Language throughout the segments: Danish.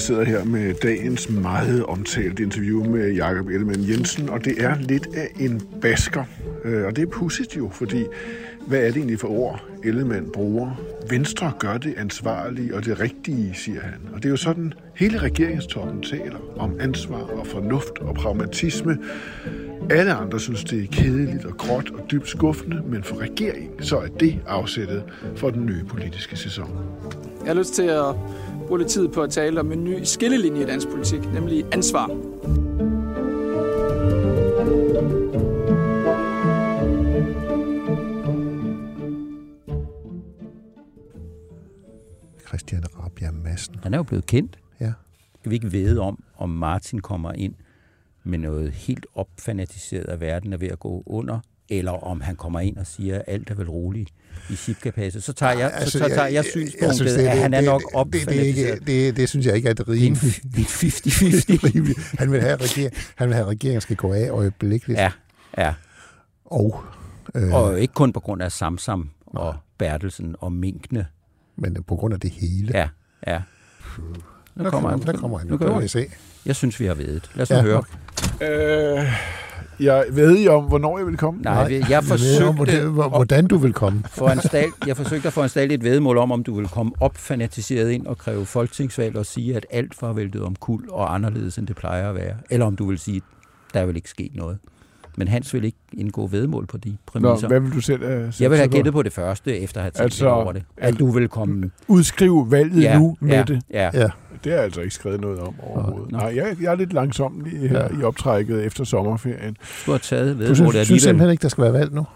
Jeg sidder her med dagens meget omtalte interview med Jakob Ellemann Jensen, og det er lidt af en basker. Øh, Og det er pudsigt jo, fordi hvad er det egentlig for ord, Ellemann bruger? Venstre gør det ansvarlige og det rigtige, siger han. Og det er jo sådan, hele regeringstoppen taler om ansvar og fornuft og pragmatisme. Alle andre synes, det er kedeligt og gråt og dybt skuffende, men for regeringen, så er det afsættet for den nye politiske sæson. Jeg har lyst til at bruge lidt tid på at tale om en ny skillelinje i dansk politik, nemlig ansvar. Christian Rabia Madsen. Han er jo blevet kendt. Ja. Skal vi ikke vide om, om Martin kommer ind med noget helt opfanatiseret af verden er ved at gå under, eller om han kommer ind og siger, at alt er vel roligt i Sipkapasset. Så tager jeg, altså, så, så tager jeg, jeg synspunktet, synes, at han er nok det, det, det, ikke, opfanatiseret. det, det synes jeg ikke er et Det en rimeligt. det er 50-50. rimeligt. Han vil have, at regering, han vil have, at regeringen skal gå af øjeblikkeligt. ja, ja. Og, øh, Og ikke kun på grund af Samsam og Bertelsen og minkene. men på grund af det hele. Ja, ja. Nu der, kommer, han. der kommer han. Nu kan vi. se. Jeg synes, vi har vedet. Lad os Ja, høre. Øh, jeg ved I om, hvornår jeg vil komme? Nej, jeg, om, forsøgte hvordan, hvor- hvordan du vil komme. foranstal, jeg forsøgte at foranstalte et vedmål om, om du vil komme op fanatiseret ind og kræve folketingsvalg og sige, at alt var væltet om kul og anderledes, end det plejer at være. Eller om du vil sige, der vil ikke ske noget. Men Hans vil ikke indgå vedmål på de Nå, præmisser. hvad vil du selv uh, jeg vil have gættet på det første, efter at have tænkt Altså, over det. At du vil komme... Udskriv valget Ja, nu med ja, det. ja. Ja. Det jeg altså ikke skrevet noget om overhovedet. Nå. Nej, jeg, jeg er lidt langsom lige her Ja. i optrækket efter sommerferien. Du har taget Du synes, vedmålet synes alligevel. simpelthen ikke, der skal være valg nu?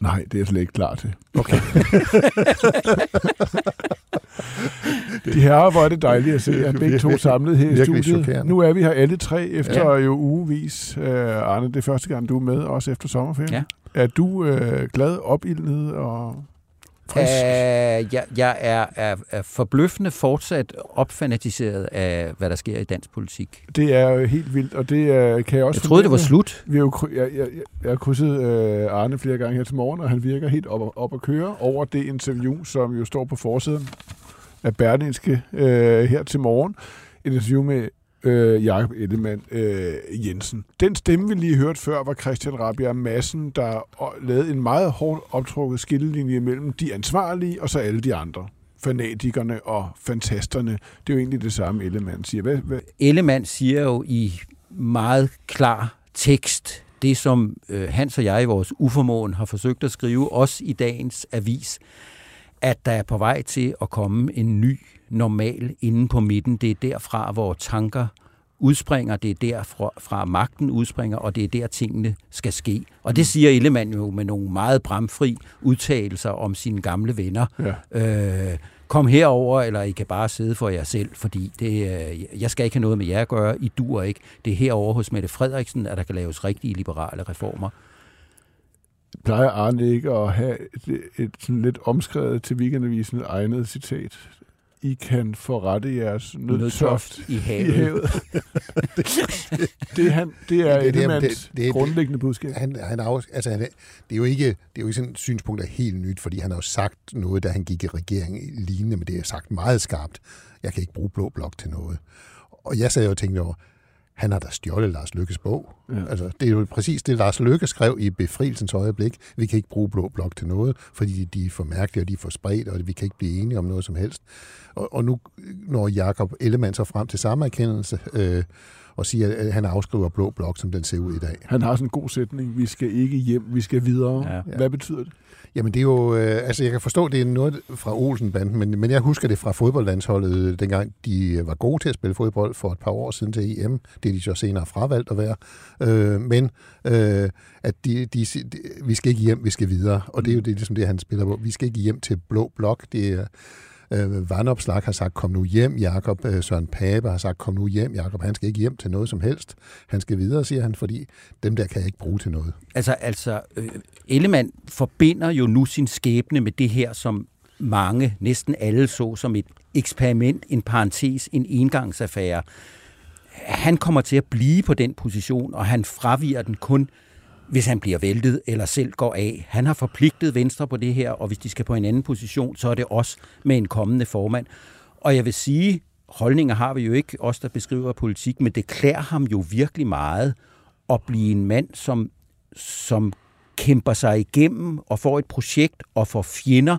Nej, det er jeg slet ikke klar til. Okay. De herrer, hvor er det dejligt at se jer begge to samlet her i studiet. chokerende. Nu er vi her alle tre efter Ja. jo ugevis. Uh, Arne, det er første gang, du er med, også efter sommerferien. Ja. Er du uh, glad, opildnet og frisk? Uh, jeg, jeg er, er, er forbløffende fortsat opfanatiseret af, hvad der sker i dansk politik. Det er jo helt vildt, og det uh, kan jeg også Jeg troede, det var slut. Vi har jo, jeg, jeg, jeg har krydset øh, Arne flere gange her til morgen, og han virker helt op, op at køre over det interview, som jo står på forsiden af Berlingske øh, her til morgen. Et interview med øh, Jakob Ellemann øh, Jensen. Den stemme, vi lige hørte før, var Christian Rabia Madsen, der øh, lavede en meget hårdt optrukket skillelinje mellem de ansvarlige og så alle de andre. Fanatikerne og fantasterne. Det er jo egentlig det samme, Ellemann siger. Hvad, hvad, Ellemann siger jo i meget klar tekst, det som øh, Hans og jeg i vores uformåen har forsøgt at skrive, også i dagens avis, at der er på vej til at komme en ny normal inde på midten. Det er derfra, hvor tanker udspringer, det er derfra fra magten udspringer, og det er der tingene skal ske. Og det siger Ellemann jo med nogle meget bramfri udtalelser om sine gamle venner. ja. Øh, kom herover, eller I kan bare sidde for jer selv, fordi det, øh, jeg skal ikke have noget med jer at gøre, I dur ikke. Det er herover hos Mette Frederiksen, at der kan laves rigtige liberale reformer. Plejer Arne ikke at have et, et sådan lidt omskrevet til weekendavisen egnet citat. I kan forrette jeres nødtoft i i havet. havet. det, er han, det er Det- det- det- det- grundlæggende budskab. Han, han er, altså, han er, det er jo ikke, det er jo ikke sådan et synspunkt, der er helt nyt, fordi han har jo sagt noget, da han gik i regering lignende, men det er sagt meget skarpt. Jeg kan ikke bruge blå blok til noget. Og jeg sad jo og tænkte over, han har da stjålet Lars Lykkes bog. Ja. Altså, det er jo præcis det, Lars Lykke skrev i befrielsens øjeblik. Vi kan ikke bruge blå blok til noget, fordi de er for mærkelige, og de er for spredt, og vi kan ikke blive enige om noget som helst. Og, og nu når Jakob Ellemann så frem til samme erkendelse, øh, og siger, at han afskriver blå blok, som den ser ud i dag. Han har sådan en god sætning. Vi skal ikke hjem, vi skal videre. Ja. Hvad betyder det? Jamen det er jo, øh, altså jeg kan forstå, det er noget fra Olsenbanden, men, men jeg husker det fra fodboldlandsholdet, øh, dengang de øh, var gode til at spille fodbold for et par år siden til EM. Det er de så senere fravalgt at være. Øh, men øh, at de, de, de, vi skal ikke hjem, vi skal videre. Og det er jo det, ligesom det, han spiller på. Vi skal ikke hjem til blå blok. Det er, Øh, Vandopslag har sagt, kom nu hjem, Jakob. Øh, Søren Pape har sagt, kom nu hjem, Jakob. Han skal ikke hjem til noget som helst. Han skal videre, siger han, fordi dem der kan jeg ikke bruge til noget. Altså, altså øh, Ellemann forbinder jo nu sin skæbne med det her, som mange, næsten alle så som et eksperiment, en parentes, en engangsaffære. Han kommer til at blive på den position, og han fraviger den kun, hvis han bliver væltet eller selv går af. Han har forpligtet Venstre på det her, og hvis de skal på en anden position, så er det også med en kommende formand. Og jeg vil sige, holdninger har vi jo ikke, os der beskriver politik, men det klæder ham jo virkelig meget at blive en mand, som, som kæmper sig igennem og får et projekt og får fjender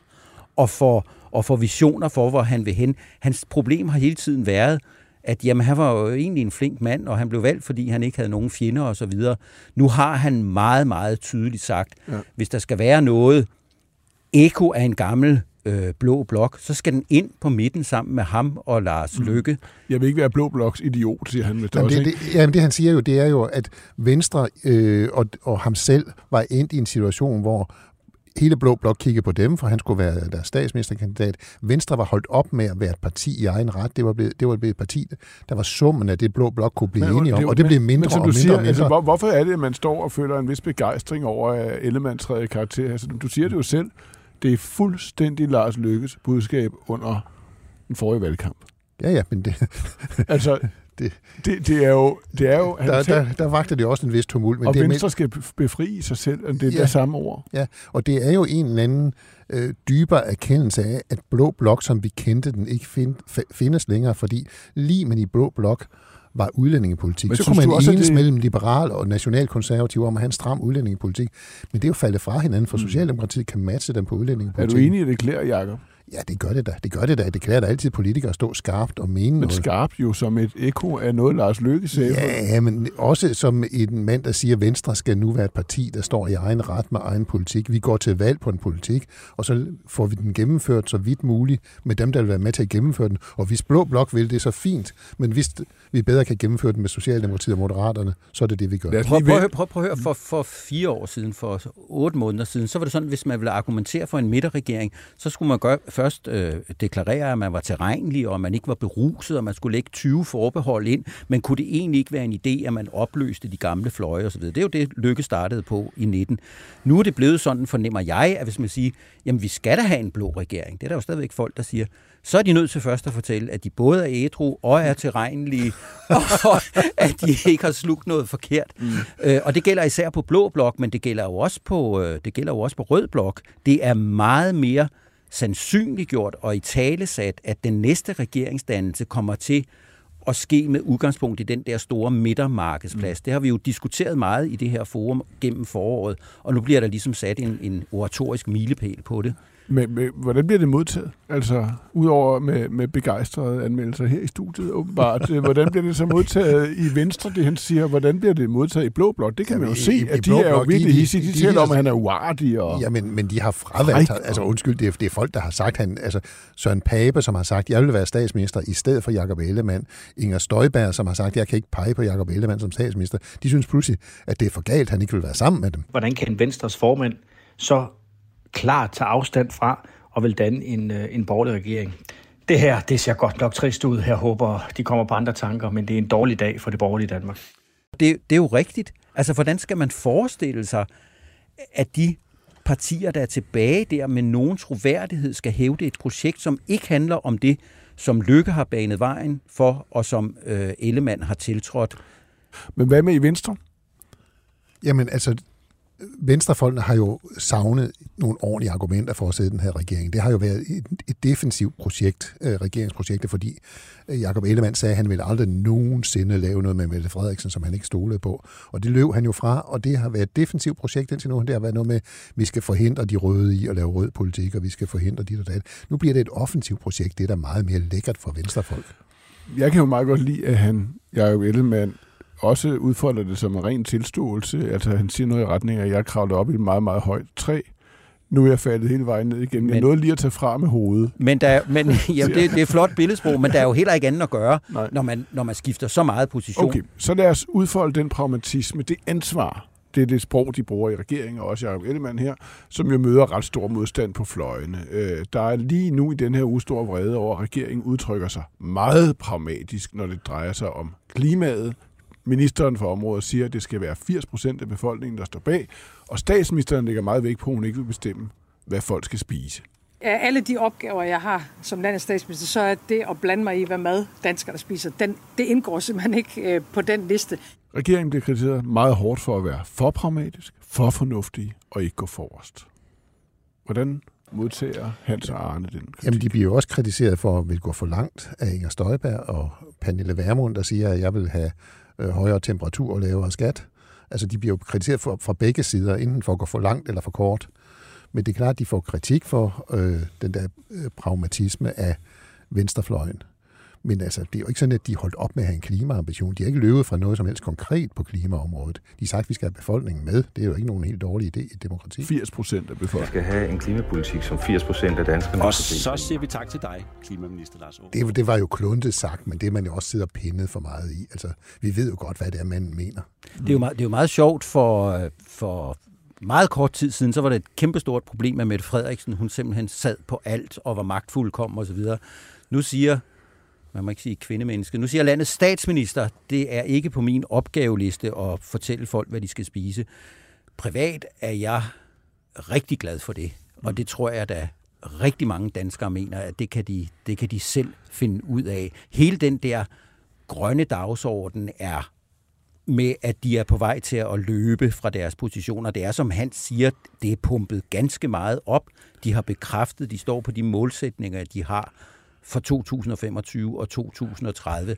og får, og får visioner for, hvor han vil hen. Hans problem har hele tiden været, at jamen, han var jo egentlig en flink mand, og han blev valgt, fordi han ikke havde nogen fjender og så videre. Nu har han meget, meget tydeligt sagt, ja. hvis der skal være noget eko af en gammel øh, blå blok, så skal den ind på midten sammen med ham og Lars mm. Lykke. Jeg vil ikke være blå bloks idiot, siger han. Jamen, det, det, jamen, det han siger jo, det er jo, at Venstre øh, og, og ham selv var endt i en situation, hvor hele Blå Blok kiggede på dem, for han skulle være deres statsministerkandidat. Venstre var holdt op med at være et parti i egen ret. Det var blevet, det var blevet et parti, der var summen af det Blå Blok kunne blive men, enige om, og det blev mindre men, og mindre siger, og mindre. Altså, hvor, hvorfor er det, at man står og føler en vis begejstring over, at Ellemann træder karakter? Altså, du siger det jo selv. Det er fuldstændig Lars Lykkes budskab under den forrige valgkamp. Ja, ja, men det... altså, det, det, det er jo... Det er jo der, der, der vagter det også en vis tumult. Men og det Venstre med, skal befri sig selv, og det er ja, det samme ord. Ja, og det er jo en eller anden øh, dybere erkendelse af, at Blå Blok, som vi kendte den, ikke find, findes længere, fordi lige men i Blå Blok var udlændingepolitik. Men så kunne man enes det... mellem liberal og nationalkonservativ om at have en stram udlændingepolitik. Men det er jo faldet fra hinanden, for mm. Socialdemokratiet kan matche dem på udlændingepolitik. Er du enig i det klæder, Jacob? Ja, det gør det da. Det gør det da. Det kræver da altid politikere at stå skarpt og mene men noget. Men skarpt jo som et ekko af noget, Lars Løkke sagde. Ja, men også som en mand, der siger, at Venstre skal nu være et parti, der står i egen ret med egen politik. Vi går til valg på en politik, og så får vi den gennemført så vidt muligt med dem, der vil være med til at gennemføre den. Og hvis Blå Blok vil det, så fint. Men hvis vi bedre kan gennemføre den med Socialdemokratiet og Moderaterne, så er det det, vi gør. Prøv, prøv, prøv, prøv at høre, for, for fire år siden, for otte måneder siden, så var det sådan, hvis man ville argumentere for en midterregering, så skulle man gøre, først øh, deklarere, at man var tilregnelig, og man ikke var beruset, og man skulle lægge 20 forbehold ind, men kunne det egentlig ikke være en idé, at man opløste de gamle fløje osv.? Det er jo det, Lykke startede på i 19. Nu er det blevet sådan, fornemmer jeg, at hvis man siger, jamen vi skal da have en blå regering, det er der jo stadigvæk folk, der siger, så er de nødt til først at fortælle, at de både er ædru og er tilregnelige, og at de ikke har slugt noget forkert. Mm. Øh, og det gælder især på blå blok, men det gælder jo også på, øh, det gælder jo også på rød blok. Det er meget mere sandsynliggjort og i tale sat, at den næste regeringsdannelse kommer til at ske med udgangspunkt i den der store midtermarkedsplads. Mm. Det har vi jo diskuteret meget i det her forum gennem foråret, og nu bliver der ligesom sat en, en oratorisk milepæl på det. Men, men hvordan bliver det modtaget? Altså, udover med, med begejstrede anmeldelser her i studiet, åbenbart. Øh, hvordan bliver det så modtaget i Venstre, det han siger? Hvordan bliver det modtaget i Blå Blok? Det kan man jo se, i, at de er jo virkelig hissige. De, de, de taler om, at han er uartig. Og... Ja, men, men de har fravalgt, altså undskyld, det er, det er folk, der har sagt, han, altså Søren Pape, som har sagt, jeg vil være statsminister i stedet for Jakob Ellemann. Inger Støjberg, som har sagt, jeg kan ikke pege på Jakob Ellemann som statsminister. De synes pludselig, at det er for galt, han ikke vil være sammen med dem. Hvordan kan Venstres formand så klart tage afstand fra og vil danne en, øh, en borgerlig regering. Det her, det ser godt nok trist ud. Jeg håber, de kommer på andre tanker, men det er en dårlig dag for det borgerlige Danmark. Det, det er jo rigtigt. Altså, hvordan skal man forestille sig, at de partier, der er tilbage der med nogen troværdighed, skal hævde et projekt, som ikke handler om det, som Lykke har banet vejen for, og som øh, Ellemann har tiltrådt. Men hvad med i Venstre? Jamen, altså, Venstrefolkene har jo savnet nogle ordentlige argumenter for at sætte den her regering. Det har jo været et, et defensivt projekt, øh, regeringsprojektet, fordi øh, Jakob Ellemann sagde, at han ville aldrig nogensinde lave noget med Mette Frederiksen, som han ikke stolede på. Og det løb han jo fra, og det har været et defensivt projekt indtil nu. Det har været noget med, at vi skal forhindre de røde i at lave rød politik, og vi skal forhindre dit og dat. Nu bliver det et offensivt projekt, det er da meget mere lækkert for venstrefolk. Jeg kan jo meget godt lide, at han, Jakob Ellemann, også udfolder det som en ren tilståelse. Altså han siger noget i retning af, at jeg kravlede op i et meget, meget højt træ. Nu er jeg faldet hele vejen ned igen. Men, jeg nåede lige at tage fra med hovedet. Men, der, men ja, det, det er flot billedsprog, men der er jo heller ikke andet at gøre, når man, når man skifter så meget position. Okay, så lad os udfolde den pragmatisme, det ansvar, det er det sprog, de bruger i regeringen, og også Jacob Ellemann her, som jo møder ret stor modstand på fløjene. Øh, der er lige nu i den her uge stor vrede over, at regeringen udtrykker sig meget pragmatisk, når det drejer sig om klimaet. Ministeren for området siger, at det skal være 80 procent af befolkningen, der står bag, og statsministeren lægger meget vægt på, at hun ikke vil bestemme, hvad folk skal spise. Af alle de opgaver, jeg har som landets statsminister, så er det at blande mig i, hvad mad danskerne spiser, den, det indgår simpelthen ikke øh, på den liste. Regeringen bliver kritiseret meget hårdt for at være for pragmatisk, for fornuftig og ikke gå forrest. Hvordan modtager Hans og Arne den kritik? Jamen, de bliver jo også kritiseret for at vil gå for langt af Inger Støjberg og Pernille Vermund, der siger, at jeg vil have øh, højere temperatur og lavere skat. Altså, de bliver jo kritiseret for, fra begge sider, enten for at gå for langt eller for kort. Men det er klart, at de får kritik for øh, den der øh, pragmatisme af venstrefløjen. Men altså, det er jo ikke sådan, at de holdt op med at have en klimaambition. De har ikke løbet fra noget som helst konkret på klimaområdet. De har sagt, at vi skal have befolkningen med. Det er jo ikke nogen helt dårlig idé i demokrati. 80 procent af Vi befolkningen. skal have en klimapolitik, som 80 procent af danskerne Og så siger vi tak til dig, klimaminister Lars Aarhus. Det, det var jo kluntet sagt, men det er man jo også sidder pindet for meget i. Altså, vi ved jo godt, hvad det er, man mener. Det er jo meget, det er jo meget sjovt for, for meget kort tid siden, så var det et kæmpestort problem med Mette Frederiksen. Hun simpelthen sad på alt og var magtfuldkommen osv. Nu siger, man må ikke sige kvindemenneske, nu siger landets statsminister, det er ikke på min opgaveliste at fortælle folk, hvad de skal spise. Privat er jeg rigtig glad for det, og det tror jeg da rigtig mange danskere mener, at det kan de, det kan de selv finde ud af. Hele den der grønne dagsorden er med, at de er på vej til at løbe fra deres positioner. Det er, som han siger, det er pumpet ganske meget op. De har bekræftet, de står på de målsætninger, de har for 2025 og 2030.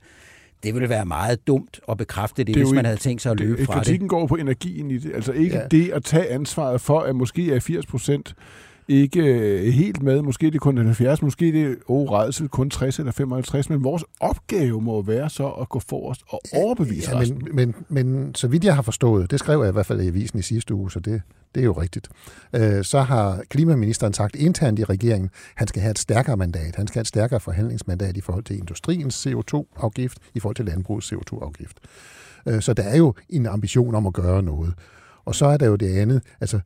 Det ville være meget dumt at bekræfte det, Det hvis man havde tænkt sig at løbe det, fra det. kritikken går på energien i det. Altså ikke ja. det at tage ansvaret for, at måske er 80 procent ikke øh, helt med. Måske det er kun 70, måske det er oh, redsel kun 60 eller 55. Men vores opgave må være så at gå forrest og overbevise Ja, resten. men, men, men så vidt jeg har forstået, det skrev jeg i hvert fald i avisen i sidste uge, så det, det er jo rigtigt. Øh, så har klimaministeren sagt internt i regeringen, han skal have et stærkere mandat. Han skal have et stærkere forhandlingsmandat i forhold til industriens CO2-afgift, i forhold til landbrugets CO2-afgift. Øh, så der er jo en ambition om at gøre noget. Og så er der jo det andet, altså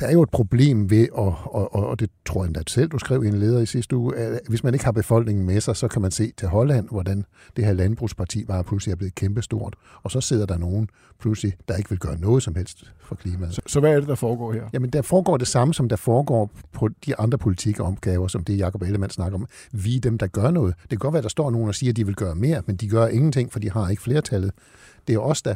der er jo et problem ved, og, og, og det tror jeg endda selv, du skrev i en leder i sidste uge, at hvis man ikke har befolkningen med sig, så kan man se til Holland, hvordan det her landbrugsparti bare pludselig er blevet kæmpestort. Og så sidder der nogen pludselig, der ikke vil gøre noget som helst for klimaet. Så, så hvad er det, der foregår her? Jamen, der foregår det samme, som der foregår på de andre politikeropgaver, som det Jacob Ellemann snakker om. Vi er dem, der gør noget. Det kan godt være, der står nogen og siger, at de vil gøre mere, men de gør ingenting, for de har ikke flertallet. Det er os, der...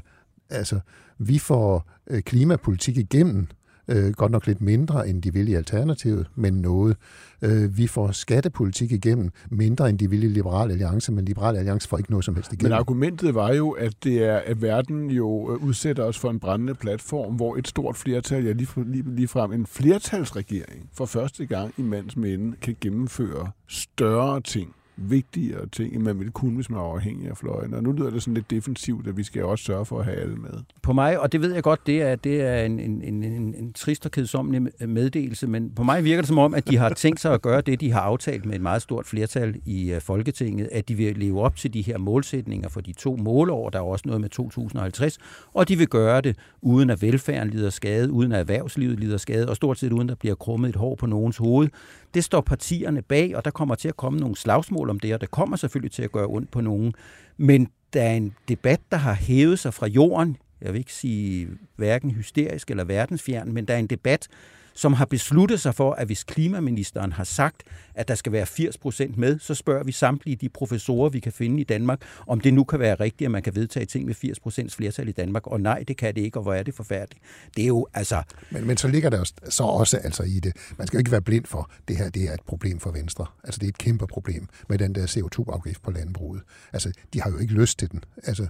Altså, vi får øh, klimapolitik igennem, øh, godt nok lidt mindre, end de vil i Alternativet, men noget. Øh, vi får skattepolitik igennem, mindre end de vil i Liberal Alliance, men Liberal Alliance får ikke noget som helst igennem. Men argumentet var jo, at det er, at verden jo øh, udsætter os for en brændende platform, hvor et stort flertal, ja lige, lige, lige frem en flertalsregering, for første gang i mands minde, kan gennemføre større ting, vigtigere ting, end man ville kunne, hvis man var afhængig af fløjen. Og nu lyder det sådan lidt defensivt, at vi skal også sørge for at have alle med. På mig, og det ved jeg godt, det er, det er en, en, en, en, en trist og kedsommelig meddelelse, men på mig virker det som om, at de har tænkt sig at gøre det, de har aftalt med et meget stort flertal i øh, Folketinget, at de vil leve op til de her målsætninger for de to målår, der er også noget med 2050, og de vil gøre det uden at velfærden lider skade, uden at erhvervslivet lider skade, og stort set uden at der bliver krummet et hår på nogens hoved. Det står partierne bag, og der kommer til at komme nogle slagsmål om det, og det kommer selvfølgelig til at gøre ondt på nogen. Men der er en debat, der har hævet sig fra jorden. Jeg vil ikke sige hverken hysterisk eller verdensfjern, men der er en debat, som har besluttet sig for, at hvis klimaministeren har sagt, at der skal være 80 procent med, så spørger vi samtlige de professorer, vi kan finde i Danmark, om det nu kan være rigtigt, at man kan vedtage ting med 80 procents flertal i Danmark. Og nej, det kan det ikke, og hvor er det forfærdeligt. Det er jo, altså, Men, men så ligger der jo så også altså i det. Man skal jo ikke være blind for, det her det er et problem for Venstre. Altså det er et kæmpe problem med den der CO2-afgift på landbruget. Altså de har jo ikke lyst til den. Altså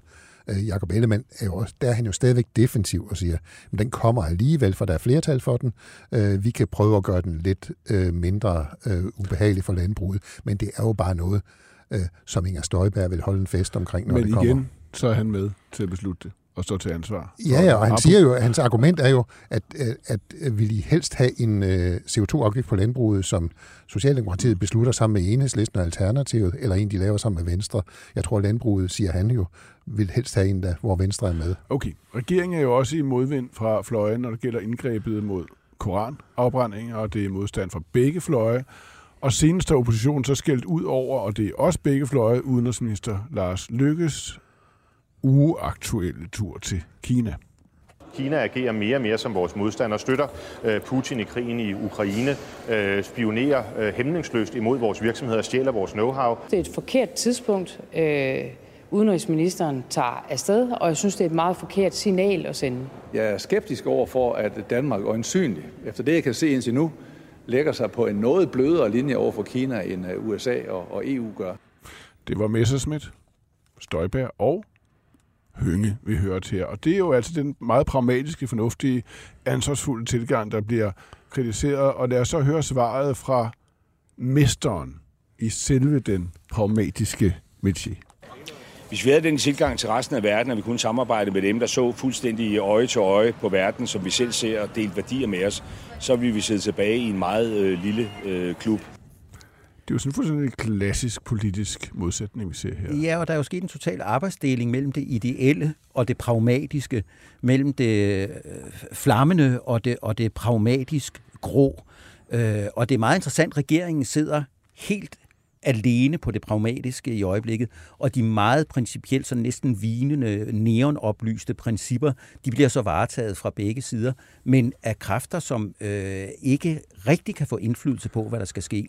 øh, Jacob Ellemann er jo også, der er han jo stadigvæk defensiv og siger, men den kommer alligevel, for der er flertal for den. Øh, vi kan prøve at gøre den lidt øh, mindre øh, ubehagelig for landbruget, men det er jo bare noget, øh, som Inger Støjberg vil holde en fest omkring, når Men det kommer. igen, så er han med til at beslutte det. At stå til ansvar. Ja, ja, og han siger jo, hans argument er jo, at, at, vil I helst have en uh, CO2-afgift på landbruget, som Socialdemokratiet beslutter sammen med Enhedslisten og Alternativet, eller en, de laver sammen med Venstre. Jeg tror, landbruget, siger han jo, vil helst have en, der, hvor Venstre er med. Okay. Regeringen er jo også i modvind fra fløjen, når det gælder indgrebet mod koranafbrænding, og det er modstand fra begge fløje. Og senest har oppositionen så skældt ud over, og det er også begge fløje, udenrigsminister Lars Lykkes uaktuelle tur til Kina. Kina agerer mere og mere som vores modstander, støtter øh, Putin i krigen i Ukraine, øh, spionerer øh, hæmningsløst imod vores virksomheder, stjæler vores know-how. Det er et forkert tidspunkt, øh, udenrigsministeren tager afsted, og jeg synes, det er et meget forkert signal at sende. Jeg er skeptisk over for, at Danmark øjensynligt, efter det jeg kan se indtil nu, lægger sig på en noget blødere linje over for Kina, end USA og, og EU gør. Det var Messerschmidt, Støjberg og Hønge, vi hørte her. Og det er jo altså den meget pragmatiske, fornuftige, ansvarsfulde tilgang, der bliver kritiseret. Og lad os så høre svaret fra mesteren i selve den pragmatiske métier. Hvis vi havde den tilgang til resten af verden, at vi kunne samarbejde med dem, der så fuldstændig øje til øje på verden, som vi selv ser og delt værdier med os, så ville vi sidde tilbage i en meget øh, lille øh, klub. Det er jo sådan en fuldstændig klassisk politisk modsætning, vi ser her. Ja, og der er jo sket en total arbejdsdeling mellem det ideelle og det pragmatiske, mellem det øh, flammende og det, og det pragmatisk grå. Øh, og det er meget interessant, regeringen sidder helt alene på det pragmatiske i øjeblikket, og de meget principielt, så næsten vinende, neonoplyste principper, de bliver så varetaget fra begge sider, men af kræfter, som øh, ikke rigtig kan få indflydelse på, hvad der skal ske.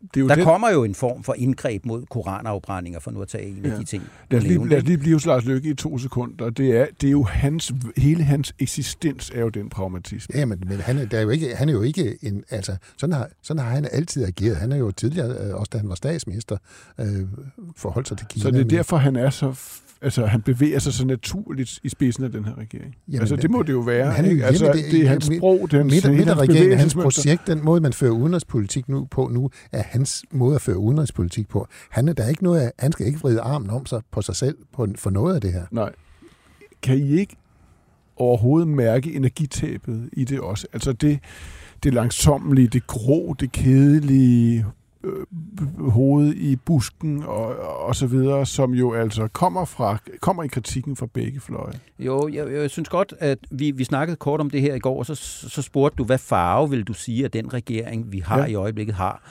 Det er jo der det... kommer jo en form for indgreb mod koranafbrændinger, for nu at tage en ja. af de ting. Lad os, lige, lad os lige blive Lars Lykke i to sekunder. Det er, det er jo hans, hele hans eksistens er jo den pragmatisme. Ja, men, men han, er, der er jo ikke, han er jo ikke en, altså, sådan har, sådan har han altid ageret. Han er jo tidligere, øh, også da han var statsminister, øh, forholdt sig til Kina. Så det er derfor, han er så altså, han bevæger sig så naturligt i spidsen af den her regering. Jamen, altså, det må det jo være. Han, ikke? Altså, det, det er hans sprog, det er hans, midt, midt af regeringen, hans projekt, den måde, man fører udenrigspolitik nu på nu, er hans måde at føre udenrigspolitik på. Han, er der ikke noget, han skal ikke vride armen om sig på sig selv på, for noget af det her. Nej. Kan I ikke overhovedet mærke energitabet i det også? Altså det, det langsommelige, det grå, det kedelige, øh, hoved i busken og, og så videre, som jo altså kommer, fra, kommer i kritikken fra begge fløje. Jo, jeg, jeg synes godt, at vi, vi snakkede kort om det her i går, og så, så spurgte du, hvad farve vil du sige, at den regering, vi har ja. i øjeblikket, har?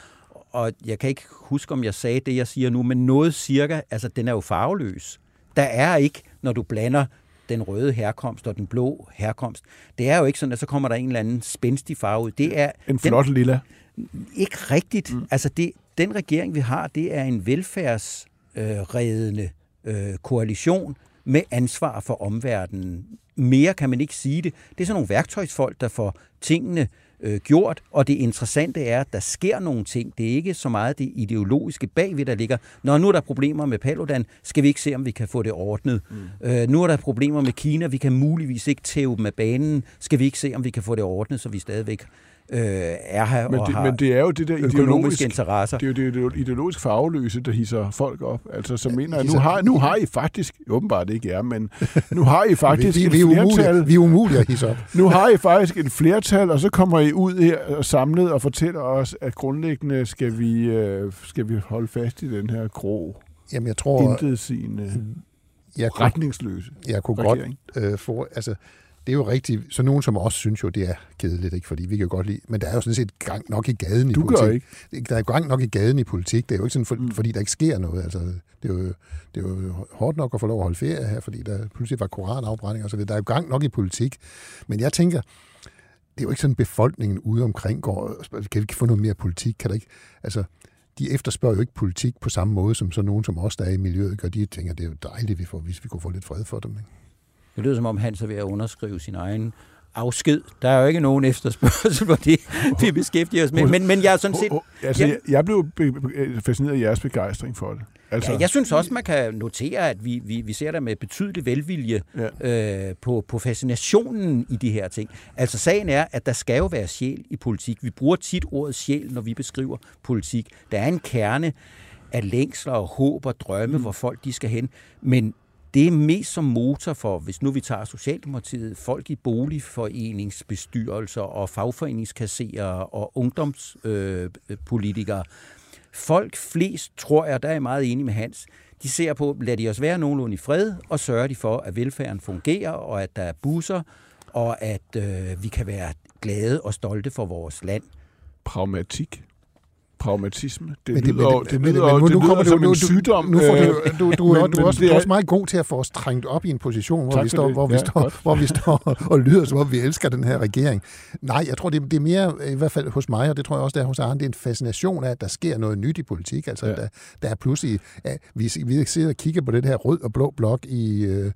Og jeg kan ikke huske, om jeg sagde det, jeg siger nu, men noget cirka, altså den er jo farveløs. Der er ikke, når du blander den røde herkomst og den blå herkomst. Det er jo ikke sådan, at så kommer der en eller anden spændstig farve ud. Det er en flot den, lilla. Ikke rigtigt. Mm. Altså, det, den regering, vi har, det er en velfærdsredende øh, koalition med ansvar for omverdenen. Mere kan man ikke sige det. Det er sådan nogle værktøjsfolk, der får tingene øh, gjort, og det interessante er, at der sker nogle ting. Det er ikke så meget det ideologiske bagved, der ligger. Når nu er der problemer med Paludan, skal vi ikke se, om vi kan få det ordnet. Mm. Øh, nu er der problemer med Kina, vi kan muligvis ikke tæve dem af banen. Skal vi ikke se, om vi kan få det ordnet, så vi stadigvæk øh, er her men og det, har men det er jo det der økonomiske interesser. Det er jo det ideologiske farveløse, der hisser folk op. Altså, så mener jeg, nu har, nu har I faktisk, åbenbart ikke er, men nu har I faktisk vi, vi, vi, et flertal. Umulige, vi er umulige at hisse op. nu har I faktisk et flertal, og så kommer I ud her og samlet og fortæller os, at grundlæggende skal vi, øh, skal vi holde fast i den her grå, Jamen, jeg tror, intetsigende, jeg retningsløse Jeg kunne regering. godt øh, få, altså, det er jo rigtigt. Så nogen som os synes jo, det er kedeligt, ikke? fordi vi kan godt lide. Men der er jo sådan set gang nok i gaden i du politik. Gør ikke. Der er gang nok i gaden i politik. Det er jo ikke sådan, for, mm. fordi der ikke sker noget. Altså, det, er jo, det er jo hårdt nok at få lov at holde ferie her, fordi der pludselig var koranafbrænding og så videre. Der er jo gang nok i politik. Men jeg tænker, det er jo ikke sådan, befolkningen ude omkring går, kan vi ikke få noget mere politik? Kan der ikke? Altså, de efterspørger jo ikke politik på samme måde, som så nogen som os, der er i miljøet, gør. De tænker, det er jo dejligt, vi får, hvis vi kunne få lidt fred for dem. Ikke? Det lyder som om, han så ved at underskrive sin egen afsked. Der er jo ikke nogen efterspørgsel på det, vi beskæftiger os med. Men, men jeg er sådan set... Altså, jeg, jeg blev fascineret af jeres begejstring for det. Altså, ja, jeg synes også, man kan notere, at vi, vi, vi ser der med betydelig velvilje ja. øh, på, på fascinationen i de her ting. Altså sagen er, at der skal jo være sjæl i politik. Vi bruger tit ordet sjæl, når vi beskriver politik. Der er en kerne af længsler og håb og drømme, mm. hvor folk de skal hen. Men det er mest som motor for, hvis nu vi tager Socialdemokratiet, folk i boligforeningsbestyrelser og fagforeningskasserer og ungdomspolitikere. Øh, folk flest, tror jeg, der er meget enig med Hans, de ser på, lad de os være nogenlunde i fred, og sørger de for, at velfærden fungerer, og at der er busser, og at øh, vi kan være glade og stolte for vores land. Pragmatik pragmatisme. Det men det, lyder, men, det, men, lyder, men, nu, det lyder kommer som du, en sygdom. Nu får du, øh, du, du, men, du, men også, det du er er- også meget god til at få os trængt op i en position, hvor vi står, hvor vi Ja, står, godt. hvor vi står og lyder, som om vi elsker den her regering. Nej, jeg tror, det, det er mere, i hvert fald hos mig, og det tror jeg også, der hos Arne, det er en fascination af, at der sker noget nyt i politik. Altså, ja. der, der er pludselig, ja, vi, vi sidder og kigger på den her rød og blå blok i, øh,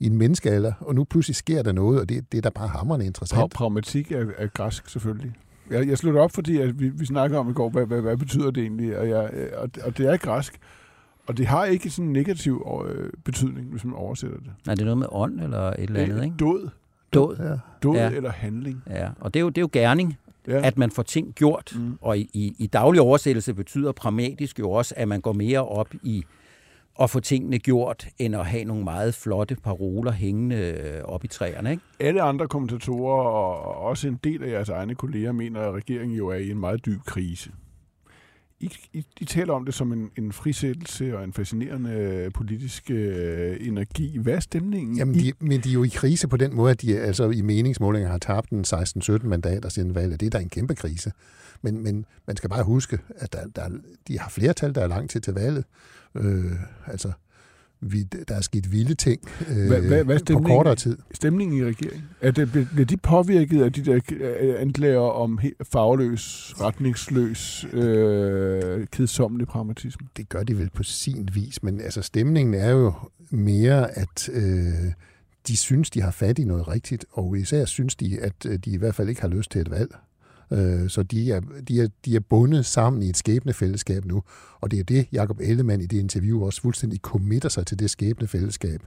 i en menneskealder, og nu pludselig sker der noget, og det, det er da bare hammerende Pra- interessant. pragmatik er, er græsk selvfølgelig. Jeg, jeg slutter op, fordi at vi, vi snakker om i går, hvad, hvad, hvad betyder det egentlig? Og, jeg, og, og det er græsk, og det har ikke sådan en negativ øh, betydning, hvis man oversætter det. Er det noget med ånd eller et eller andet, ikke? Dåd. Dåd. Ja. Dåd Ja. eller handling. Ja, og det er jo, det er jo gerning, ja. at man får ting gjort. Mm. Og i, i, i daglig oversættelse betyder pragmatisk jo også, at man går mere op i at få tingene gjort, end at have nogle meget flotte paroler hængende øh, op i træerne. Ikke? Alle andre kommentatorer, og også en del af jeres egne kolleger, mener, at regeringen jo er i en meget dyb krise. I, I, I taler om det som en, en frisættelse og en fascinerende politisk øh, energi. Hvad er stemningen? Jamen, de, men de er jo i krise på den måde, at de altså i meningsmålinger har tabt en 16-17 mandater siden valget. Det er da en kæmpe krise. Men, men man skal bare huske, at der, der, de har flertal, der er lang tid til valget. Øh, altså, vi, der er sket vilde ting øh, Hvad, hvad, hvad på kortere tid. Stemningen i regeringen? Er det, bliver- de påvirket af de der øh, anklager om fagløs, retningsløs, øh, kedsommelig pragmatisme? Det gør de vel på sin vis, men altså stemningen er jo mere, at øh, de synes, de har fat i noget rigtigt, og især synes de, at øh, de i hvert fald ikke har lyst til et valg. Øh, Så de er, de, er, de er bundet sammen i et skæbnefællesskab nu, og det er det, Jacob Ellemann i det interview også fuldstændig committer sig til det skæbnefællesskab,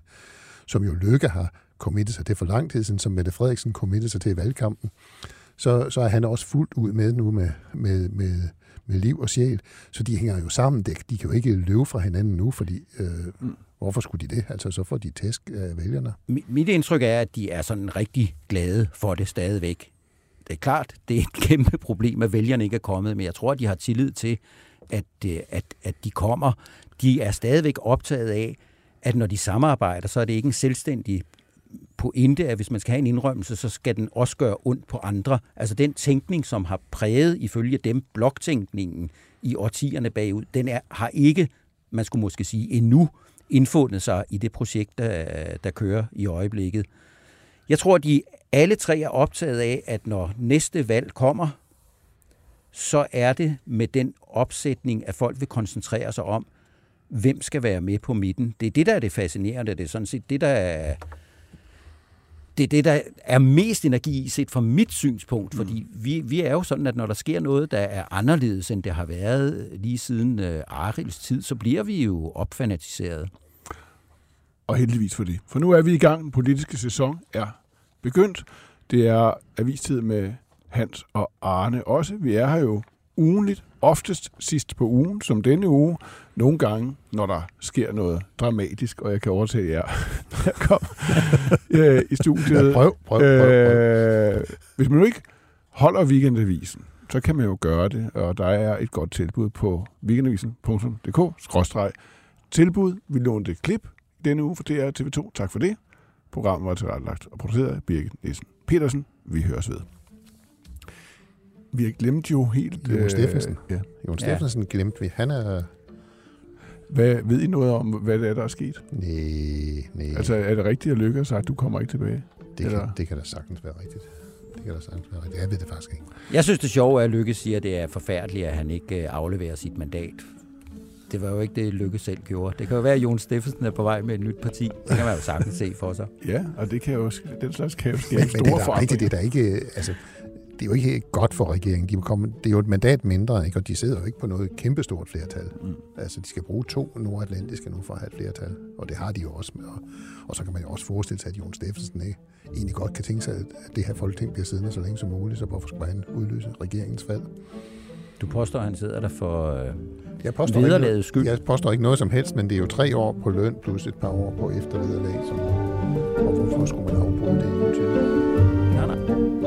som jo Løkke har committet sig til for lang tid siden, som Mette Frederiksen committet sig til i valgkampen. Så, så er han også fuldt ud med nu med, med, med, med liv og sjæl. Så de hænger jo sammen. De, de kan jo ikke løbe fra hinanden nu, fordi øh, hvorfor skulle de det? Altså, så får de tæsk af vælgerne. Mi- Mit indtryk er, at de er sådan rigtig glade for det stadigvæk. Det er klart, det er et kæmpe problem, at vælgerne ikke er kommet, men jeg tror, at de har tillid til, at, øh, at, at de kommer. De er stadigvæk optaget af, at når de samarbejder, så er det ikke en selvstændig pointe, at hvis man skal have en indrømmelse, så skal den også gøre ondt på andre. Altså den tænkning, som har præget ifølge dem bloktænkningen i årtierne bagud, den er, har ikke, man skulle måske sige, endnu indfundet sig i det projekt, der, der kører i øjeblikket. Jeg tror, de alle tre er optaget af, at når næste valg kommer, så er det med den opsætning, at folk vil koncentrere sig om, hvem skal være med på midten. Det er det, der er det fascinerende. Det er sådan set det, der er, det er det, der er mest energi i set fra mit synspunkt, fordi vi, vi er jo sådan, at når der sker noget, der er anderledes, end det har været lige siden øh, Arils tid, så bliver vi jo opfanatiseret. Og heldigvis for det. For nu er vi i gang. Den politiske sæson er begyndt. Det er avistid med Hans og Arne også. Vi er her jo ugenligt, oftest sidst på ugen, som denne uge. Nogle gange, når der sker noget dramatisk, og jeg kan overtage jer, når jeg kommer øh, i studiet. Ja, prøv, prøv, prøv, Øh, hvis man nu ikke holder weekendavisen, så kan man jo gøre det, og der er et godt tilbud på weekendavisen.dk tilbud. Vi lånte et klip denne uge for DR TV2. Tak for det. Programmet var tilrettelagt og produceret af Birgit Nielsen Petersen. Vi høres ved. Vi har glemt jo helt... Jon Steffensen. ja. Jon Steffensen glemte vi. Han er... Hvad, ved I noget om, hvad det er, der er sket? Nej, nej. Altså, er det rigtigt at lykkes at du kommer ikke tilbage? Det Eller? kan, det kan da sagtens være rigtigt. Det kan da sagtens være rigtigt. Jeg ved det faktisk ikke. Jeg synes, det sjove er, at Lykke siger, at det er forfærdeligt, at han ikke øh, afleverer sit mandat. Det var jo ikke det, Lykke selv gjorde. Det kan jo være, at Jon Steffensen er på vej med et nyt parti. Det kan man jo sagtens se for sig. Ja, og det kan jo, den slags kan jo skabe Men, men det store er da rigtigt, det er da ikke... Altså, det er jo ikke godt for regeringen. De kommet, det er jo et mandat mindre, ikke? og de sidder jo ikke på noget kæmpestort flertal. Mm. Altså, de skal bruge to nordatlantiske nu for at have et flertal, og det har de jo også med. Og, og så kan man jo også forestille sig, at Jon Steffensen ikke, egentlig godt kan tænke sig, at det her folketing bliver siddende så længe som muligt, så hvorfor skulle han udløse regeringens fald? Du påstår, at han sidder der for øh, jeg påstår vederlagets skyld. Jeg påstår ikke noget som helst, men det er jo tre år på løn plus et par år på eftervederlag. Som, og hvorfor skulle man afbryde det? Nej, nej.